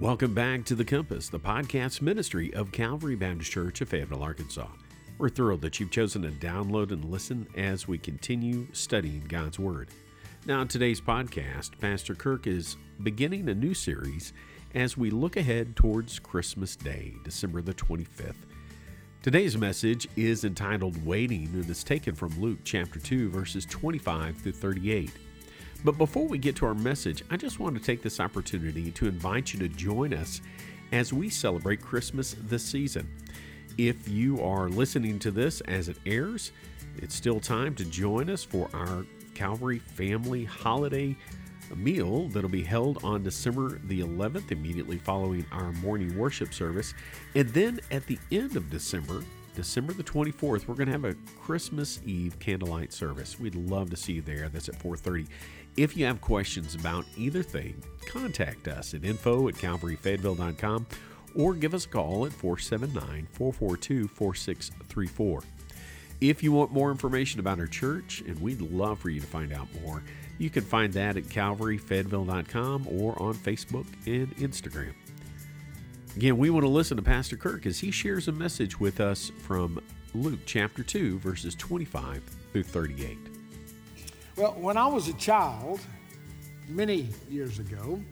Welcome back to The Compass, the podcast ministry of Calvary Baptist Church of Fayetteville, Arkansas. We're thrilled that you've chosen to download and listen as we continue studying God's Word. Now, today's podcast, Pastor Kirk is beginning a new series as we look ahead towards Christmas Day, December the 25th. Today's message is entitled Waiting and is taken from Luke chapter 2, verses 25 through 38. But before we get to our message, I just want to take this opportunity to invite you to join us as we celebrate Christmas this season. If you are listening to this as it airs, it's still time to join us for our Calvary Family Holiday meal that'll be held on December the 11th, immediately following our morning worship service. And then at the end of December, December the 24th, we're going to have a Christmas Eve candlelight service. We'd love to see you there. That's at 4:30. If you have questions about either thing, contact us at info at calvaryfayetteville.com or give us a call at 479 442 4634. If you want more information about our church, and we'd love for you to find out more, you can find that at calvaryfayetteville.com or on Facebook and Instagram. Again, we want to listen to Pastor Kirk as he shares a message with us from Luke chapter 2, verses 25 through 38. Well, when I was a child, many years ago,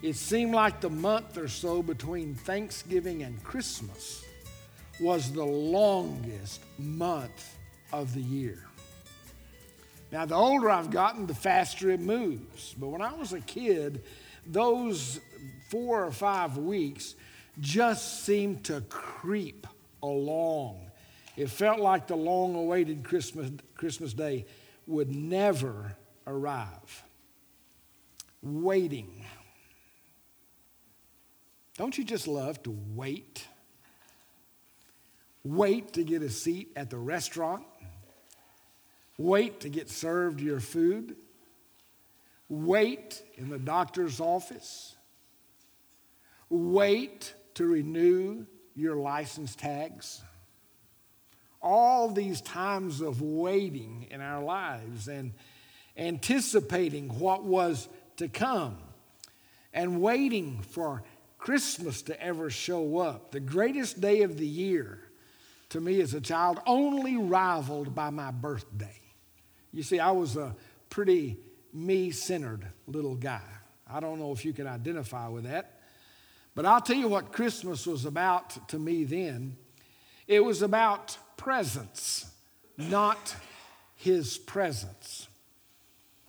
it seemed like the month or so between Thanksgiving and Christmas was the longest month of the year. Now, the older I've gotten, the faster it moves. But when I was a kid, those four or five weeks just seemed to creep along. It felt like the long awaited Christmas, Christmas day would never arrive. Waiting. Don't you just love to wait? Wait to get a seat at the restaurant Wait to get served your food. Wait in the doctor's office. Wait to renew your license tags. All these times of waiting in our lives and anticipating what was to come and waiting for Christmas to ever show up, the greatest day of the year to me as a child, only rivaled by my birthday. You see, I was a pretty me centered little guy. I don't know if you can identify with that. But I'll tell you what Christmas was about to me then. It was about presents, not his presence.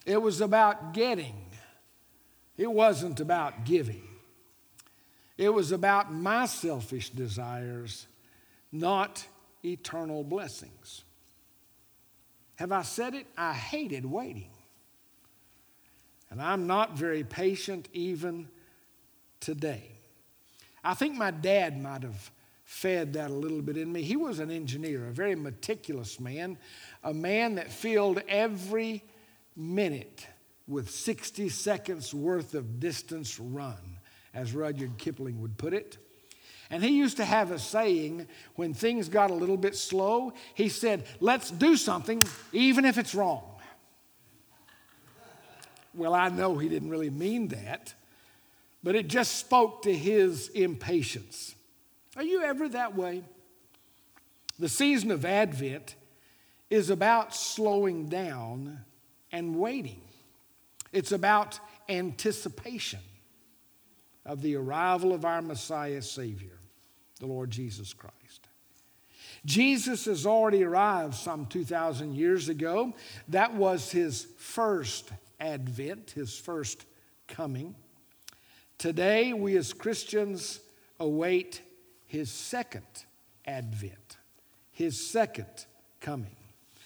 It was about getting, it wasn't about giving. It was about my selfish desires, not eternal blessings. Have I said it? I hated waiting. And I'm not very patient even today. I think my dad might have fed that a little bit in me. He was an engineer, a very meticulous man, a man that filled every minute with 60 seconds worth of distance run, as Rudyard Kipling would put it. And he used to have a saying when things got a little bit slow, he said, Let's do something, even if it's wrong. Well, I know he didn't really mean that, but it just spoke to his impatience. Are you ever that way? The season of Advent is about slowing down and waiting, it's about anticipation of the arrival of our Messiah Savior the Lord Jesus Christ. Jesus has already arrived some 2,000 years ago. That was his first advent, his first coming. Today, we as Christians await his second advent, his second coming.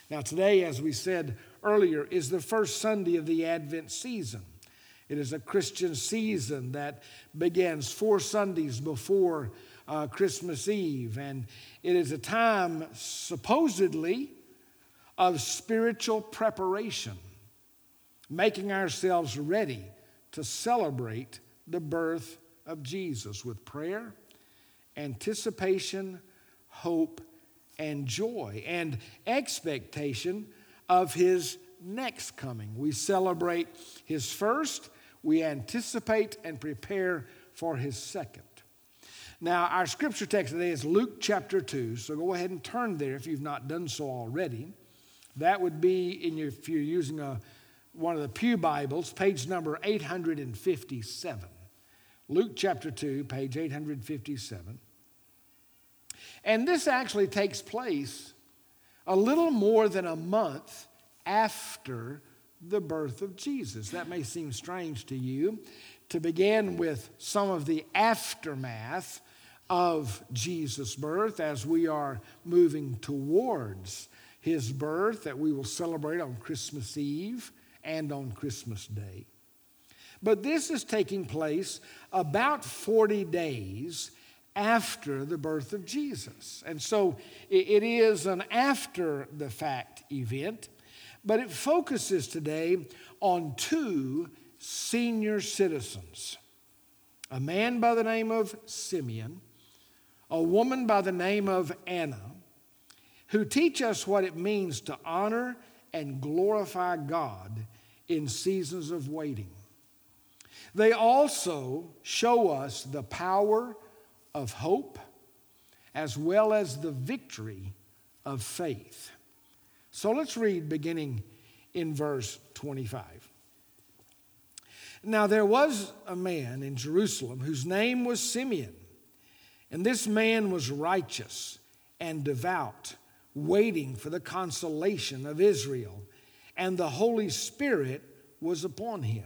Now, today, as we said earlier, is the first Sunday of the Advent season. It is a Christian season that begins four Sundays before uh, Christmas Eve. And it is a time, supposedly, of spiritual preparation, making ourselves ready to celebrate the birth of Jesus with prayer, anticipation, hope, and joy, and expectation of his next coming. We celebrate his first, we anticipate and prepare for his second. Now, our scripture text today is Luke chapter 2, so go ahead and turn there if you've not done so already. That would be in your, if you're using a, one of the Pew Bibles, page number 857. Luke chapter 2, page 857. And this actually takes place a little more than a month after the birth of Jesus. That may seem strange to you to begin with some of the aftermath of Jesus' birth as we are moving towards his birth that we will celebrate on Christmas Eve and on Christmas Day. But this is taking place about 40 days after the birth of Jesus. And so it is an after the fact event, but it focuses today on two senior citizens a man by the name of Simeon, a woman by the name of Anna, who teach us what it means to honor and glorify God in seasons of waiting. They also show us the power of hope as well as the victory of faith. So let's read beginning in verse 25. Now there was a man in Jerusalem whose name was Simeon, and this man was righteous and devout, waiting for the consolation of Israel, and the Holy Spirit was upon him.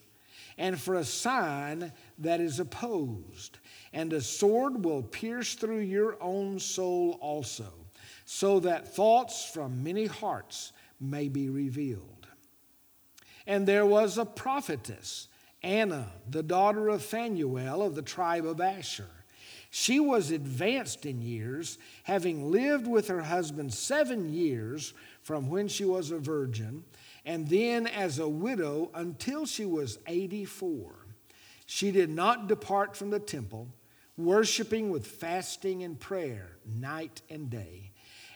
and for a sign that is opposed. And a sword will pierce through your own soul also, so that thoughts from many hearts may be revealed. And there was a prophetess, Anna, the daughter of Phanuel of the tribe of Asher. She was advanced in years, having lived with her husband seven years from when she was a virgin and then as a widow until she was 84. She did not depart from the temple, worshiping with fasting and prayer night and day.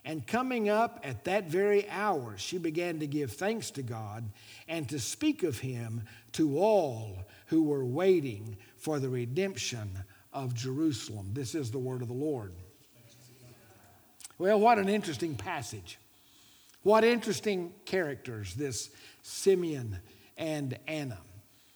And coming up at that very hour, she began to give thanks to God and to speak of him to all who were waiting for the redemption of Jerusalem. This is the word of the Lord. Well, what an interesting passage. What interesting characters, this Simeon and Anna.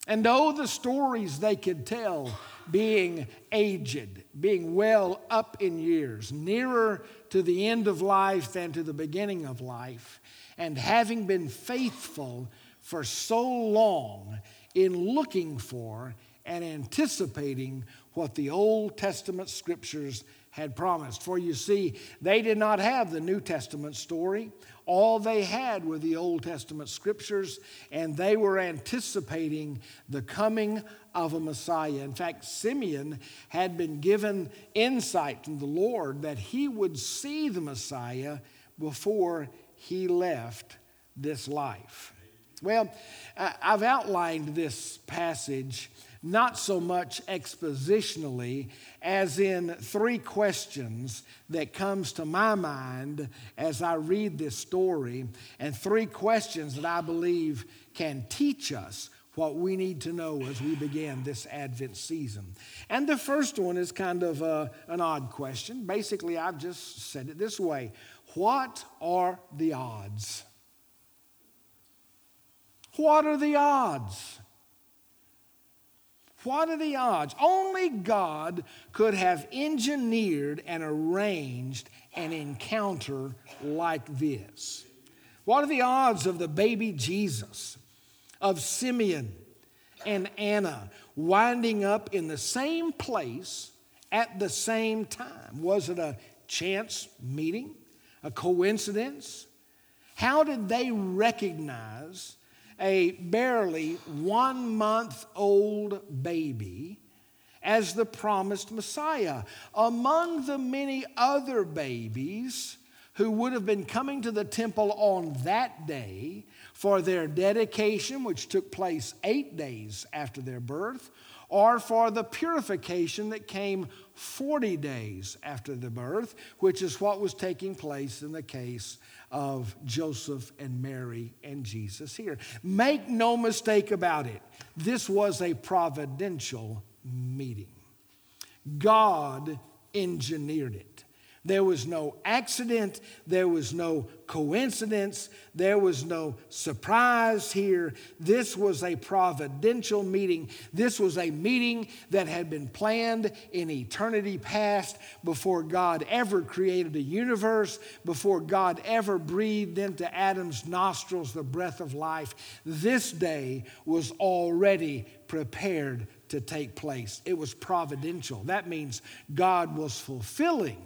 And oh, the stories they could tell, being aged, being well up in years, nearer to the end of life than to the beginning of life, and having been faithful for so long in looking for and anticipating what the Old Testament scriptures had promised. For you see, they did not have the New Testament story. All they had were the Old Testament scriptures, and they were anticipating the coming of a Messiah. In fact, Simeon had been given insight from the Lord that he would see the Messiah before he left this life. Well, I've outlined this passage not so much expositionally as in three questions that comes to my mind as I read this story and three questions that I believe can teach us what we need to know as we begin this Advent season. And the first one is kind of a, uh, an odd question. Basically, I've just said it this way What are the odds? What are the odds? What are the odds? Only God could have engineered and arranged an encounter like this. What are the odds of the baby Jesus, of Simeon and Anna winding up in the same place at the same time? Was it a chance meeting, a coincidence? How did they recognize a barely one month old baby as the promised Messiah. Among the many other babies who would have been coming to the temple on that day for their dedication, which took place eight days after their birth, or for the purification that came 40 days after the birth, which is what was taking place in the case of Joseph and Mary and Jesus here. Make no mistake about it, this was a providential meeting. God engineered it. There was no accident. There was no coincidence. There was no surprise here. This was a providential meeting. This was a meeting that had been planned in eternity past before God ever created a universe, before God ever breathed into Adam's nostrils the breath of life. This day was already prepared to take place. It was providential. That means God was fulfilling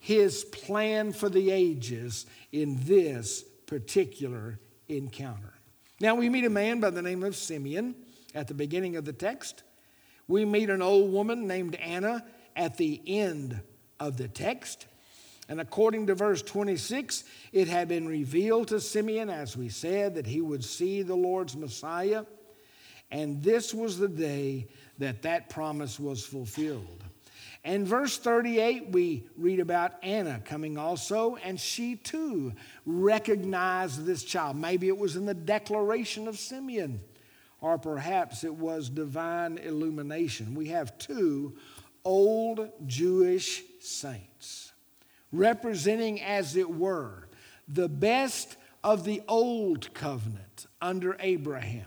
his plan for the ages in this particular encounter. Now, we meet a man by the name of Simeon at the beginning of the text. We meet an old woman named Anna at the end of the text. And according to verse 26, it had been revealed to Simeon, as we said, that he would see the Lord's Messiah. And this was the day that that promise was fulfilled. And verse 38, we read about Anna coming also, and she too recognized this child. Maybe it was in the declaration of Simeon, or perhaps it was divine illumination. We have two old Jewish saints representing, as it were, the best of the old covenant under Abraham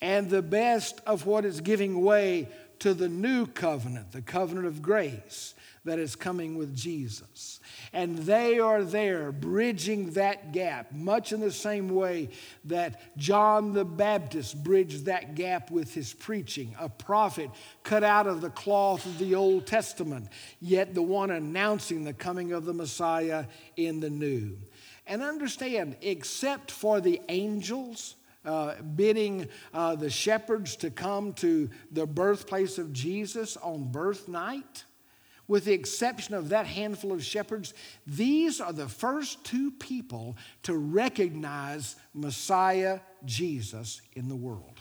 and the best of what is giving way to the new covenant, the covenant of grace that is coming with Jesus. And they are there bridging that gap, much in the same way that John the Baptist bridged that gap with his preaching, a prophet cut out of the cloth of the Old Testament, yet the one announcing the coming of the Messiah in the new. And understand, except for the angels, uh, bidding uh, the shepherds to come to the birthplace of Jesus on birth night. With the exception of that handful of shepherds, these are the first two people to recognize Messiah Jesus in the world.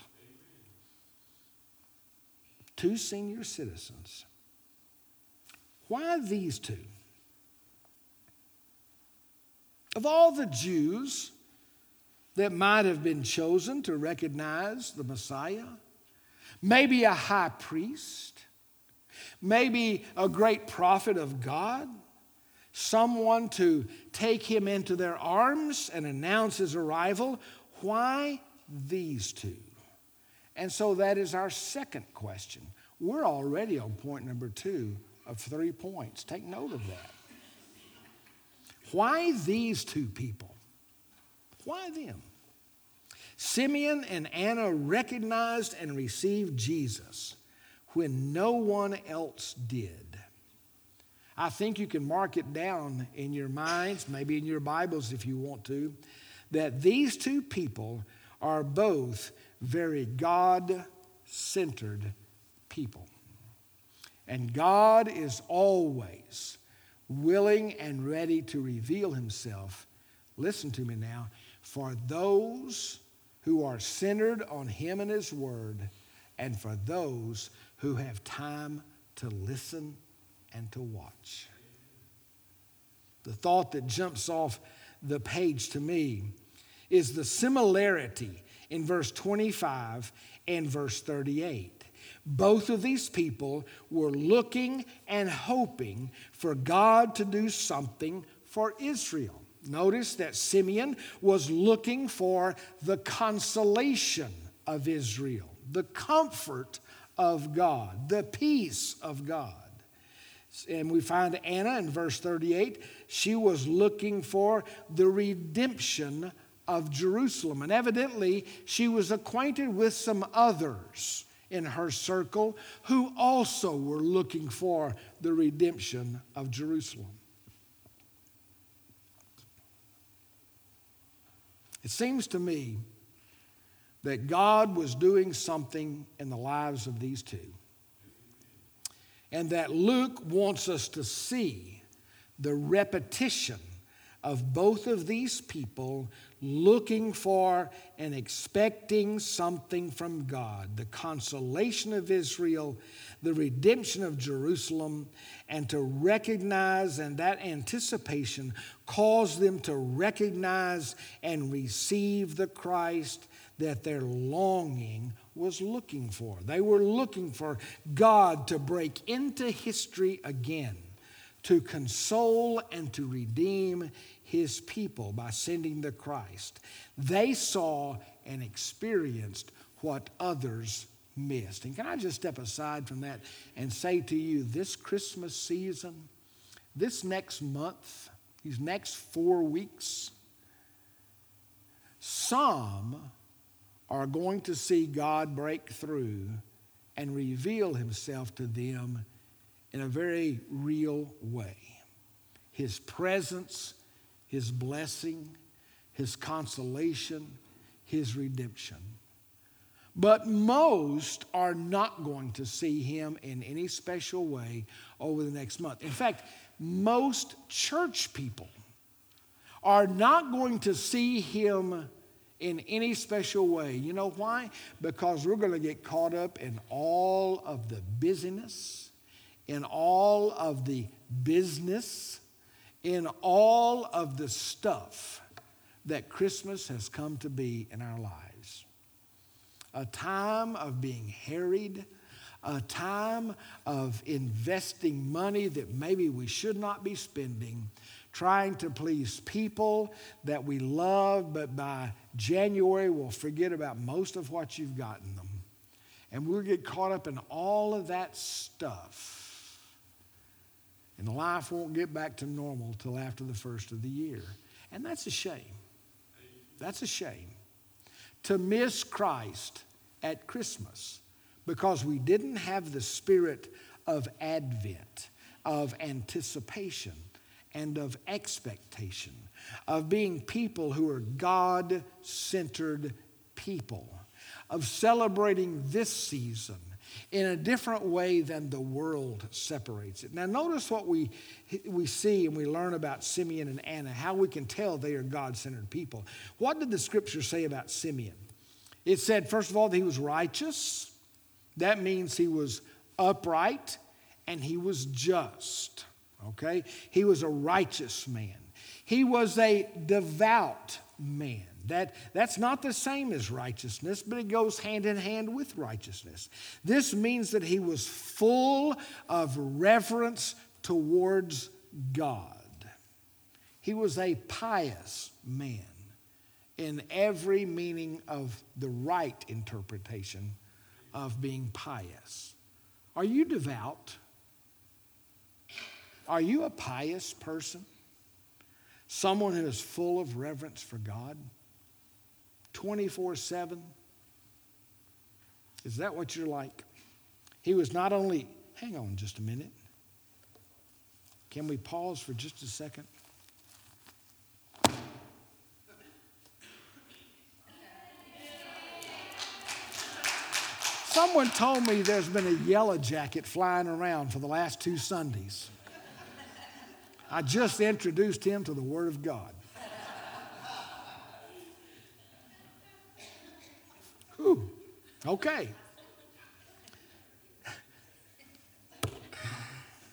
Two senior citizens. Why these two? Of all the Jews, that might have been chosen to recognize the Messiah. Maybe a high priest, maybe a great prophet of God, someone to take him into their arms and announce his arrival. Why these two? And so that is our second question. We're already on point number two of three points. Take note of that. Why these two people? Why them? Simeon and Anna recognized and received Jesus when no one else did. I think you can mark it down in your minds, maybe in your Bibles if you want to, that these two people are both very God centered people. And God is always willing and ready to reveal himself, listen to me now, for those who are centered on Him and His Word, and for those who have time to listen and to watch. The thought that jumps off the page to me is the similarity in verse 25 and verse 38. Both of these people were looking and hoping for God to do something for Israel. Notice that Simeon was looking for the consolation of Israel. the comfort of God, the peace of God. And we find Anna in verse 38, she was looking for the redemption of Jerusalem. And evidently, she was acquainted with some others in her circle who also were looking for the redemption of Jerusalem. It seems to me that God was doing something in the lives of these two, and that Luke wants us to see the repetition of both of these people looking for and expecting something from God. The consolation of Israel, the redemption of Jerusalem, and to recognize, and that anticipation caused them to recognize and receive the Christ that their longing was looking for. They were looking for God to break into history again to console and to redeem his people by sending the Christ. They saw and experienced what others missed. And can I just step aside from that and say to you this Christmas season, this next month, these next four weeks, some are going to see God break through and reveal himself to them in a very real way. His presence, His blessing, His consolation, His redemption. But most are not going to see Him in any special way over the next month. In fact, most church people are not going to see Him in any special way. You know why? Because we're going to get caught up in all of the busyness in all of the business, in all of the stuff that Christmas has come to be in our lives. A time of being harried, a time of investing money that maybe we should not be spending, trying to please people that we love, but by January we'll forget about most of what you've gotten them. And we'll get caught up in all of that stuff and life won't get back to normal till after the first of the year. And that's a shame. That's a shame. To miss Christ at Christmas because we didn't have the spirit of Advent, of anticipation, and of expectation, of being people who are God centered people, of celebrating this season in a different way than the world separates it. Now, notice what we, we see and we learn about Simeon and Anna, how we can tell they are God centered people. What did the scripture say about Simeon? It said, first of all, that he was righteous. That means he was upright and he was just. Okay? He was a righteous man. He was a devout man. That, that's not the same as righteousness, but it goes hand in hand with righteousness. This means that he was full of reverence towards God. He was a pious man in every meaning of the right interpretation of being pious. Are you devout? Are you a pious person? Someone who is full of reverence for God? 24 7? Is that what you're like? He was not only, hang on just a minute. Can we pause for just a second? Someone told me there's been a yellow jacket flying around for the last two Sundays. I just introduced him to the Word of God. Okay.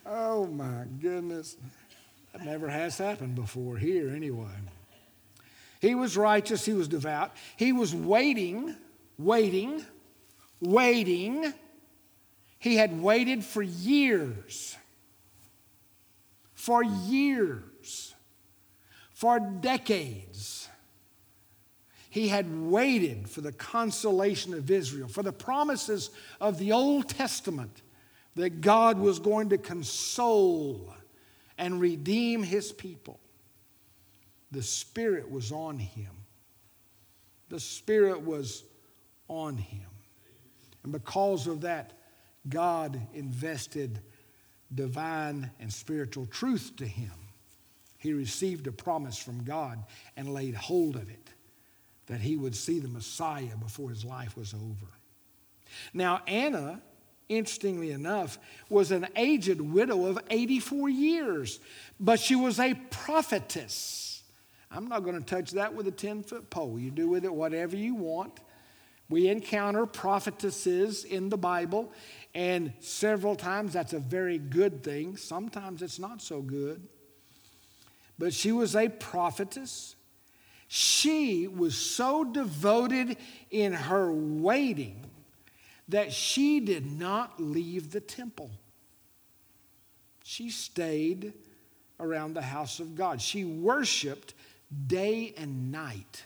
Oh my goodness. That never has happened before here, anyway. He was righteous, he was devout. He was waiting, waiting, waiting. He had waited for years, for years, for decades He had waited for the consolation of Israel, for the promises of the Old Testament that God was going to console and redeem his people. The Spirit was on him. The Spirit was on him. And because of that, God invested divine and spiritual truth to him. He received a promise from God and laid hold of it that he would see the Messiah before his life was over. Now, Anna, interestingly enough, was an aged widow of 84 years, but she was a prophetess. I'm not going to touch that with a 10 foot pole. You do with it whatever you want. We encounter prophetesses in the Bible, and several times that's a very good thing. Sometimes it's not so good. But she was a prophetess. She was so devoted in her waiting that she did not leave the temple. She stayed around the house of God. She worshiped day and night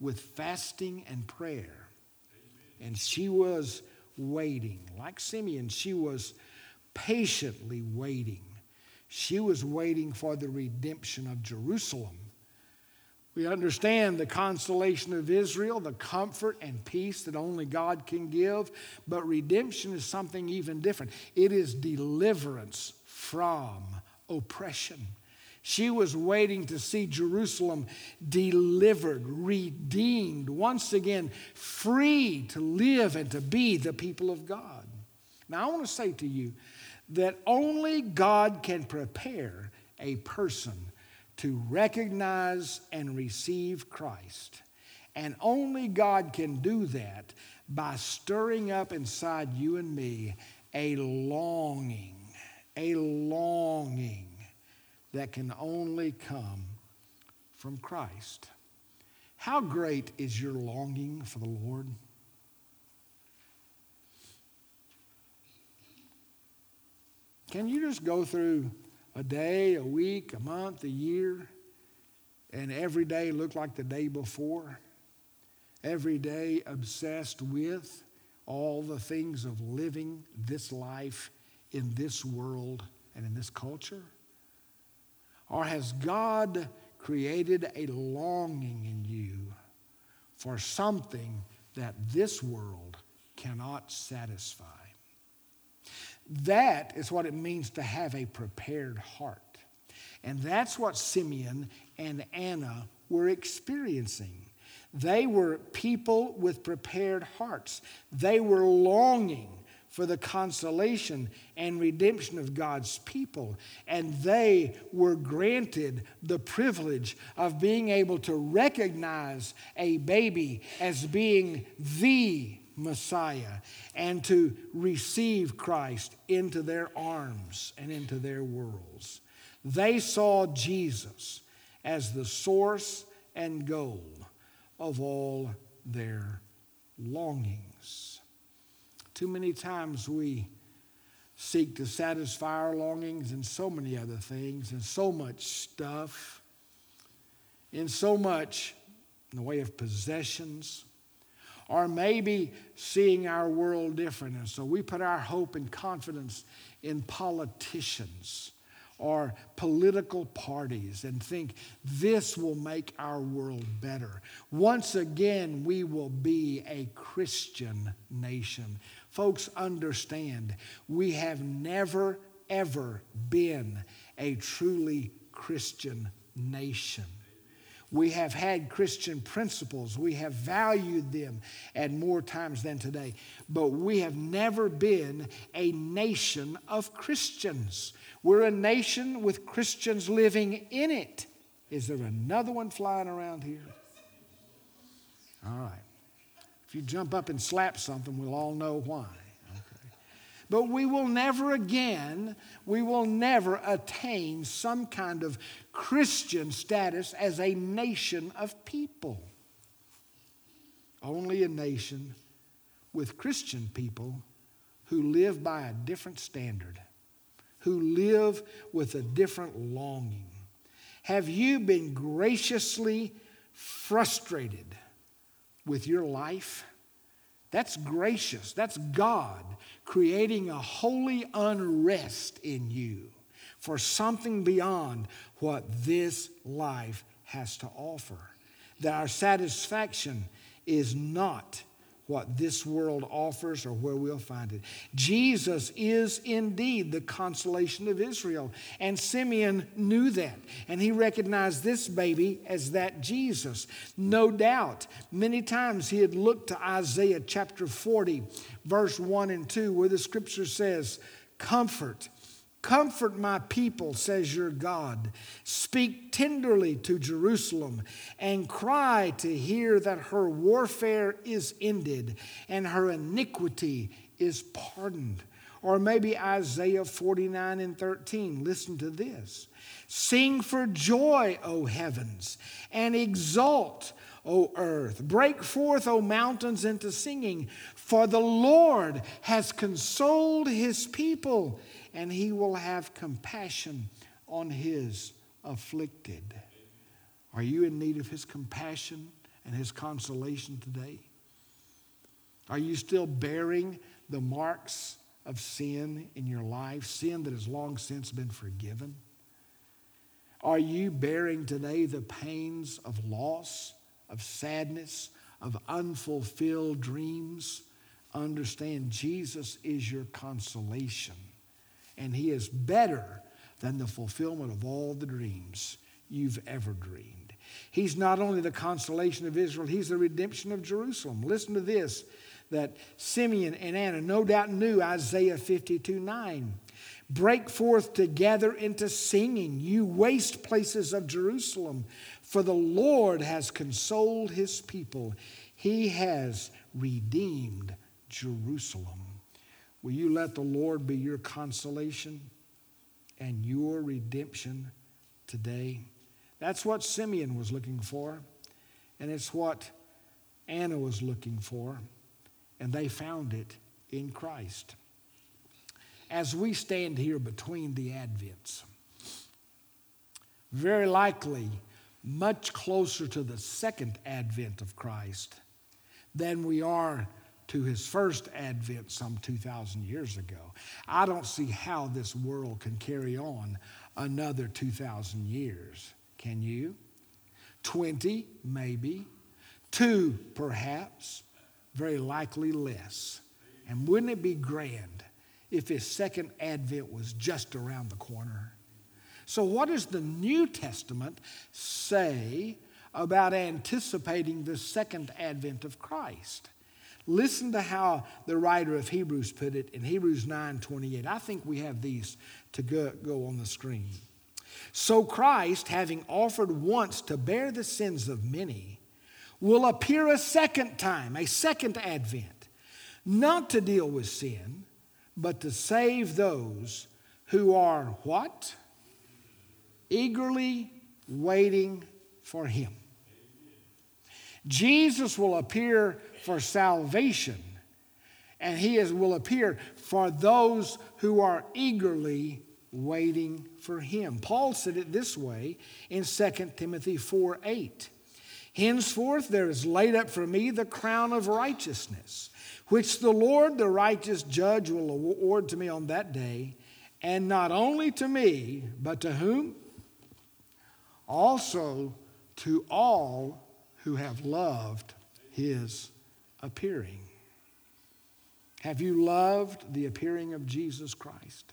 with fasting and prayer. And she was waiting. Like Simeon, she was patiently waiting. She was waiting for the redemption of Jerusalem. We understand the consolation of Israel, the comfort and peace that only God can give, but redemption is something even different. It is deliverance from oppression. She was waiting to see Jerusalem delivered, redeemed, once again free to live and to be the people of God. Now, I want to say to you that only God can prepare a person to recognize and receive Christ. And only God can do that by stirring up inside you and me a longing, a longing that can only come from Christ. How great is your longing for the Lord? Can you just go through a day, a week, a month, a year, and every day looked like the day before? Every day obsessed with all the things of living this life in this world and in this culture? Or has God created a longing in you for something that this world cannot satisfy? That is what it means to have a prepared heart. And that's what Simeon and Anna were experiencing. They were people with prepared hearts. They were longing for the consolation and redemption of God's people. And they were granted the privilege of being able to recognize a baby as being the Messiah and to receive Christ into their arms and into their worlds. They saw Jesus as the source and goal of all their longings. Too many times we seek to satisfy our longings in so many other things and so much stuff, in so much in the way of possessions or maybe seeing our world different. And so we put our hope and confidence in politicians or political parties and think this will make our world better. Once again, we will be a Christian nation. Folks, understand, we have never, ever been a truly Christian nation. We have had Christian principles. We have valued them at more times than today. But we have never been a nation of Christians. We're a nation with Christians living in it. Is there another one flying around here? All right. If you jump up and slap something, we'll all know why. But we will never again, we will never attain some kind of Christian status as a nation of people. Only a nation with Christian people who live by a different standard, who live with a different longing. Have you been graciously frustrated with your life? That's gracious. That's God creating a holy unrest in you for something beyond what this life has to offer. That our satisfaction is not what this world offers or where we'll find it. Jesus is indeed the consolation of Israel. And Simeon knew that. And he recognized this baby as that Jesus. No doubt, many times he had looked to Isaiah chapter 40, verse 1 and 2, where the scripture says, Comfort Comfort my people, says your God. Speak tenderly to Jerusalem and cry to hear that her warfare is ended and her iniquity is pardoned. Or maybe Isaiah 49 and 13. Listen to this. Sing for joy, O heavens, and exult, O earth. Break forth, O mountains, into singing, for the Lord has consoled his people and he will have compassion on his afflicted. Are you in need of his compassion and his consolation today? Are you still bearing the marks of sin in your life, sin that has long since been forgiven? Are you bearing today the pains of loss, of sadness, of unfulfilled dreams? Understand Jesus is your consolation and He is better than the fulfillment of all the dreams you've ever dreamed. He's not only the consolation of Israel, He's the redemption of Jerusalem. Listen to this that Simeon and Anna no doubt knew Isaiah 52 9. Break forth together into singing, you waste places of Jerusalem, for the Lord has consoled his people. He has redeemed Jerusalem. Will you let the Lord be your consolation and your redemption today? That's what Simeon was looking for, and it's what Anna was looking for, and they found it in Christ. As we stand here between the Advents, very likely much closer to the second advent of Christ than we are to his first advent some 2,000 years ago. I don't see how this world can carry on another 2,000 years. Can you? 20, maybe. Two, perhaps. Very likely less. And wouldn't it be grand if his second advent was just around the corner? So, what does the New Testament say about anticipating the second advent of Christ? Listen to how the writer of Hebrews put it in Hebrews 9 28. I think we have these to go, go on the screen. So Christ, having offered once to bear the sins of many, will appear a second time, a second advent, not to deal with sin, but to save those who are what? Eagerly waiting for him. Jesus will appear for salvation, and he is, will appear for those who are eagerly waiting for him. Paul said it this way in 2 Timothy 4 8. Henceforth there is laid up for me the crown of righteousness, which the Lord, the righteous judge, will award to me on that day, and not only to me, but to whom? Also to all who have loved his appearing. Have you loved the appearing of Jesus Christ?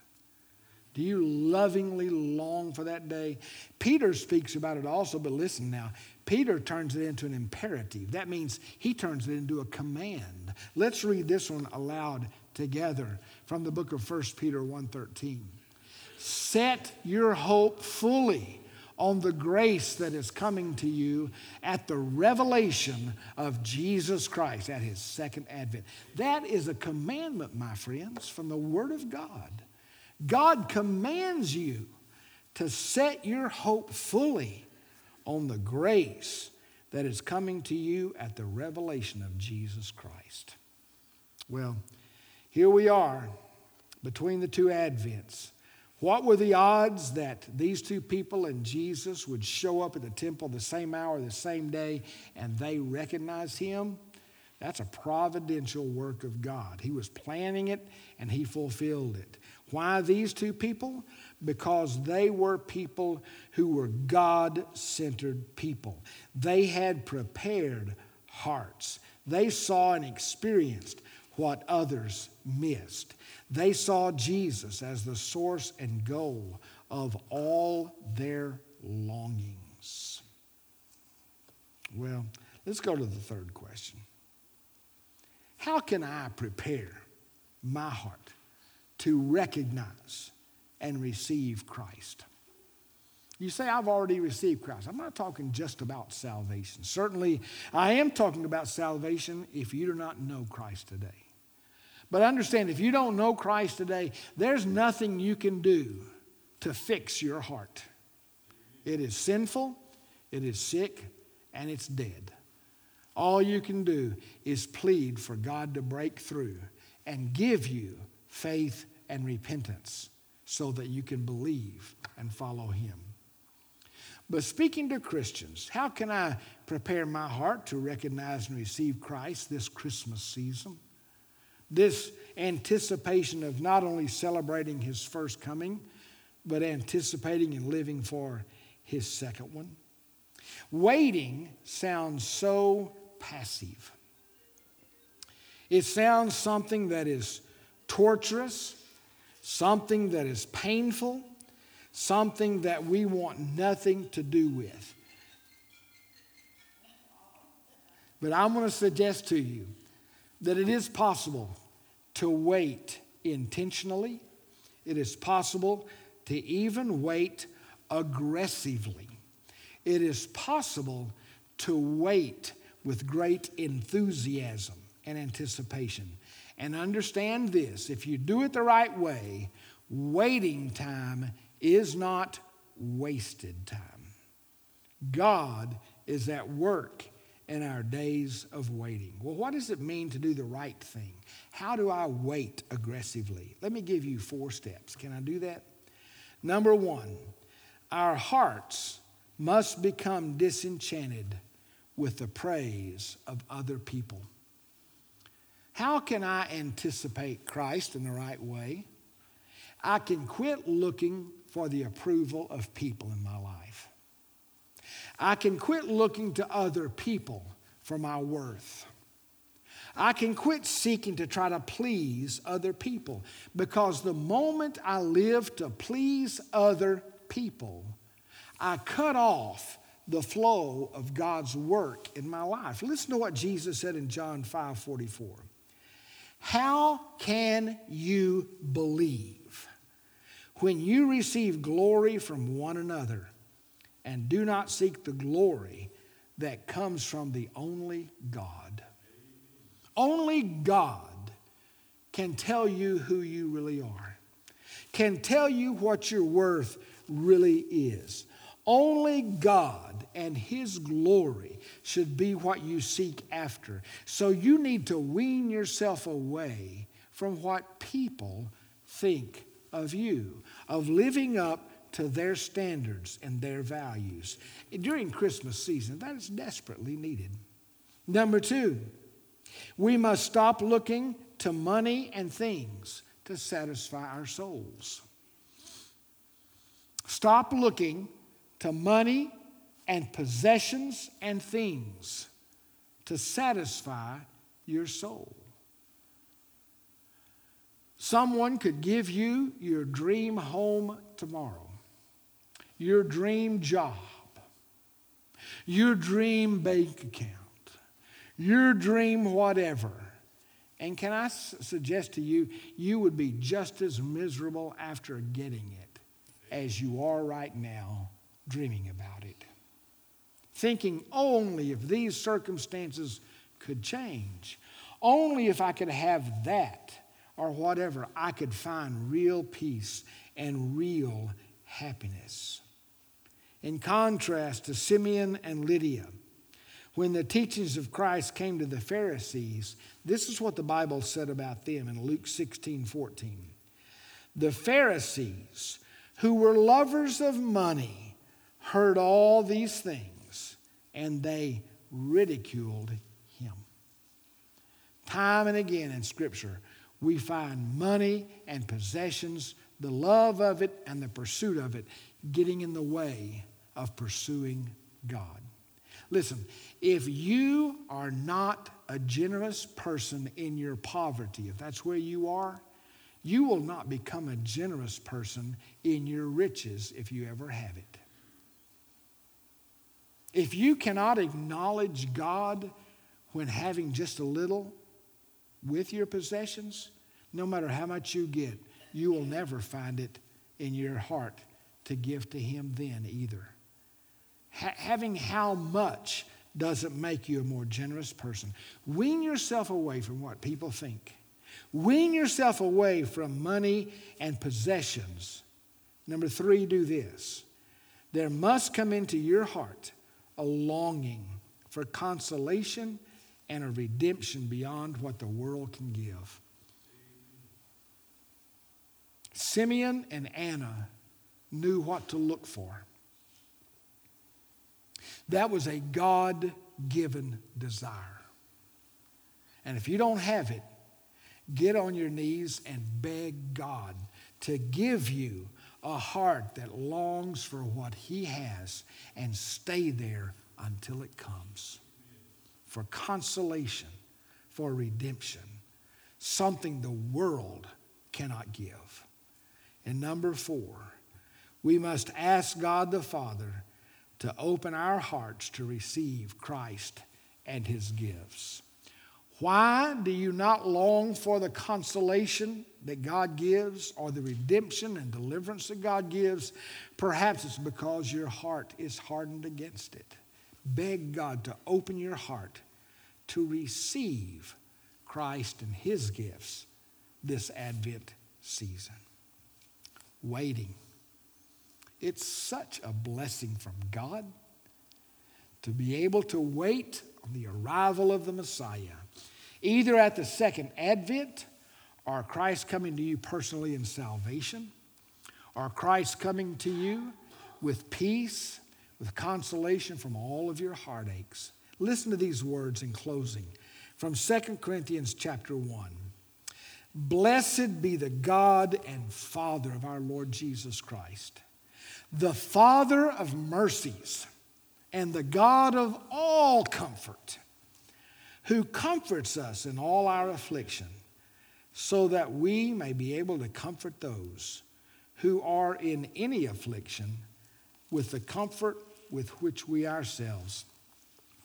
Do you lovingly long for that day? Peter speaks about it also, but listen now. Peter turns it into an imperative. That means he turns it into a command. Let's read this one aloud together from the book of 1 Peter 1:13. Set your hope fully on the grace that is coming to you at the revelation of Jesus Christ at his second advent. That is a commandment, my friends, from the Word of God. God commands you to set your hope fully on the grace that is coming to you at the revelation of Jesus Christ. Well, here we are between the two Advents. What were the odds that these two people and Jesus would show up at the temple the same hour, the same day, and they recognized him? That's a providential work of God. He was planning it and he fulfilled it. Why these two people? Because they were people who were God centered people. They had prepared hearts. They saw and experienced what others missed. They saw Jesus as the source and goal of all their longings. Well, let's go to the third question. How can I prepare my heart to recognize and receive Christ? You say, I've already received Christ. I'm not talking just about salvation. Certainly, I am talking about salvation if you do not know Christ today. But understand, if you don't know Christ today, there's nothing you can do to fix your heart. It is sinful, it is sick, and it's dead. All you can do is plead for God to break through and give you faith and repentance so that you can believe and follow Him. But speaking to Christians, how can I prepare my heart to recognize and receive Christ this Christmas season? This anticipation of not only celebrating His first coming, but anticipating and living for His second one. Waiting sounds so passive. It sounds something that is torturous, something that is painful, something that we want nothing to do with. But I'm going to suggest to you that it is possible to wait intentionally. It is possible to even wait aggressively. It is possible to wait with great enthusiasm and anticipation. And understand this if you do it the right way, waiting time is not wasted time. God is at work in our days of waiting. Well, what does it mean to do the right thing? How do I wait aggressively? Let me give you four steps. Can I do that? Number one, our hearts must become disenchanted with the praise of other people. How can I anticipate Christ in the right way? I can quit looking for the approval of people in my life. I can quit looking to other people for my worth. I can quit seeking to try to please other people because the moment I live to please other people, I cut off the flow of God's work in my life. Listen to what Jesus said in John 5 44. How can you believe when you receive glory from one another and do not seek the glory that comes from the only God? Only God can tell you who you really are, can tell you what your worth really is. Only God and His glory should be what you seek after. So you need to wean yourself away from what people think of you, of living up to their standards and their values. During Christmas season, that is desperately needed. Number two, we must stop looking to money and things to satisfy our souls. Stop looking to money and possessions and things to satisfy your soul. Someone could give you your dream home tomorrow, your dream job, your dream bank account, your dream whatever. And can I suggest to you, you would be just as miserable after getting it as you are right now dreaming about it, thinking only if these circumstances could change, only if I could have that or whatever, I could find real peace and real happiness. In contrast to Simeon and Lydia, when the teachings of Christ came to the Pharisees, this is what the Bible said about them in Luke 16 14. The Pharisees, who were lovers of money, heard all these things and they ridiculed him. Time and again in Scripture, we find money and possessions, the love of it and the pursuit of it, getting in the way of pursuing God. Listen, if you are not a generous person in your poverty, if that's where you are, you will not become a generous person in your riches if you ever have it. If you cannot acknowledge God when having just a little with your possessions, no matter how much you get, you will never find it in your heart to give to Him then either. Ha- having how much doesn't make you a more generous person. Wean yourself away from what people think. Wean yourself away from money and possessions. Number three, do this. There must come into your heart a longing for consolation and a redemption beyond what the world can give. Simeon and Anna knew what to look for. That was a God given desire. And if you don't have it, get on your knees and beg God to give you a heart that longs for what He has and stay there until it comes. For consolation, for redemption, something the world cannot give. And number four, we must ask God the Father to open our hearts to receive Christ and His gifts. Why do you not long for the consolation that God gives or the redemption and deliverance that God gives? Perhaps it's because your heart is hardened against it. Beg God to open your heart to receive Christ and His gifts this Advent season. Waiting. It's such a blessing from God to be able to wait on the arrival of the Messiah either at the second advent or Christ coming to you personally in salvation, or Christ coming to you with peace, with consolation from all of your heartaches. Listen to these words in closing from 2 Corinthians chapter 1. Blessed be the God and Father of our Lord Jesus Christ, the Father of mercies and the God of all comfort who comforts us in all our affliction, so that we may be able to comfort those who are in any affliction with the comfort with which we ourselves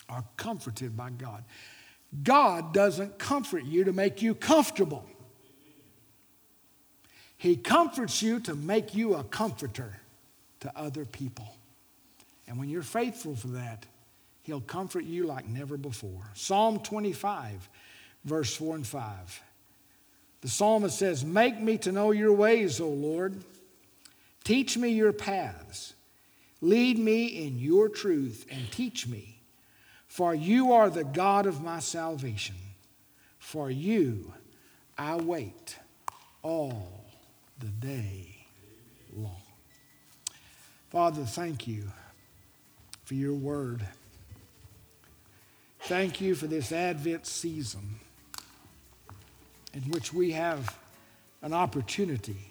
are comforted by God. God doesn't comfort you to make you comfortable. He comforts you to make you a comforter to other people. And when you're faithful for that, He'll comfort you like never before. Psalm 25, verse 4 and 5. The psalmist says, Make me to know your ways, O Lord. Teach me your paths. Lead me in your truth and teach me. For you are the God of my salvation. For you I wait all the day. Father, thank you for your word. Thank you for this Advent season in which we have an opportunity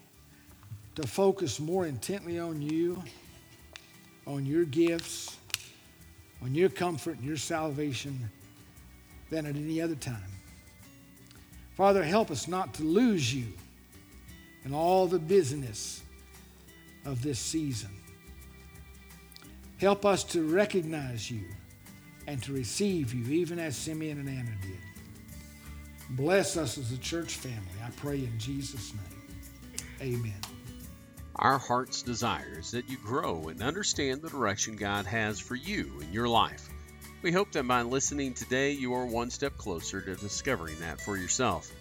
to focus more intently on you, on your gifts, on your comfort and your salvation than at any other time. Father, help us not to lose you in all the business of this season. Help us to recognize you and to receive you, even as Simeon and Anna did. Bless us as a church family. I pray in Jesus' name. Amen. Our heart's desire is that you grow and understand the direction God has for you in your life. We hope that by listening today, you are one step closer to discovering that for yourself.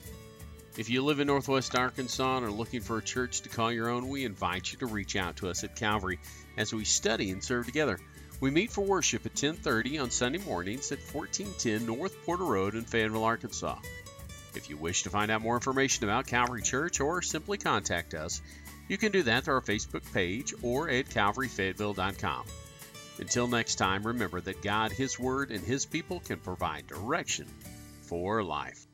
If you live in Northwest Arkansas and are looking for a church to call your own, we invite you to reach out to us at Calvary as we study and serve together. We meet for worship at 10:30 on Sunday mornings at 1410 North Porter Road in Fayetteville, Arkansas. If you wish to find out more information about Calvary Church or simply contact us, you can do that through our Facebook page or at calvaryfayetteville.com. Until next time, remember that God, His Word, and His people can provide direction for life.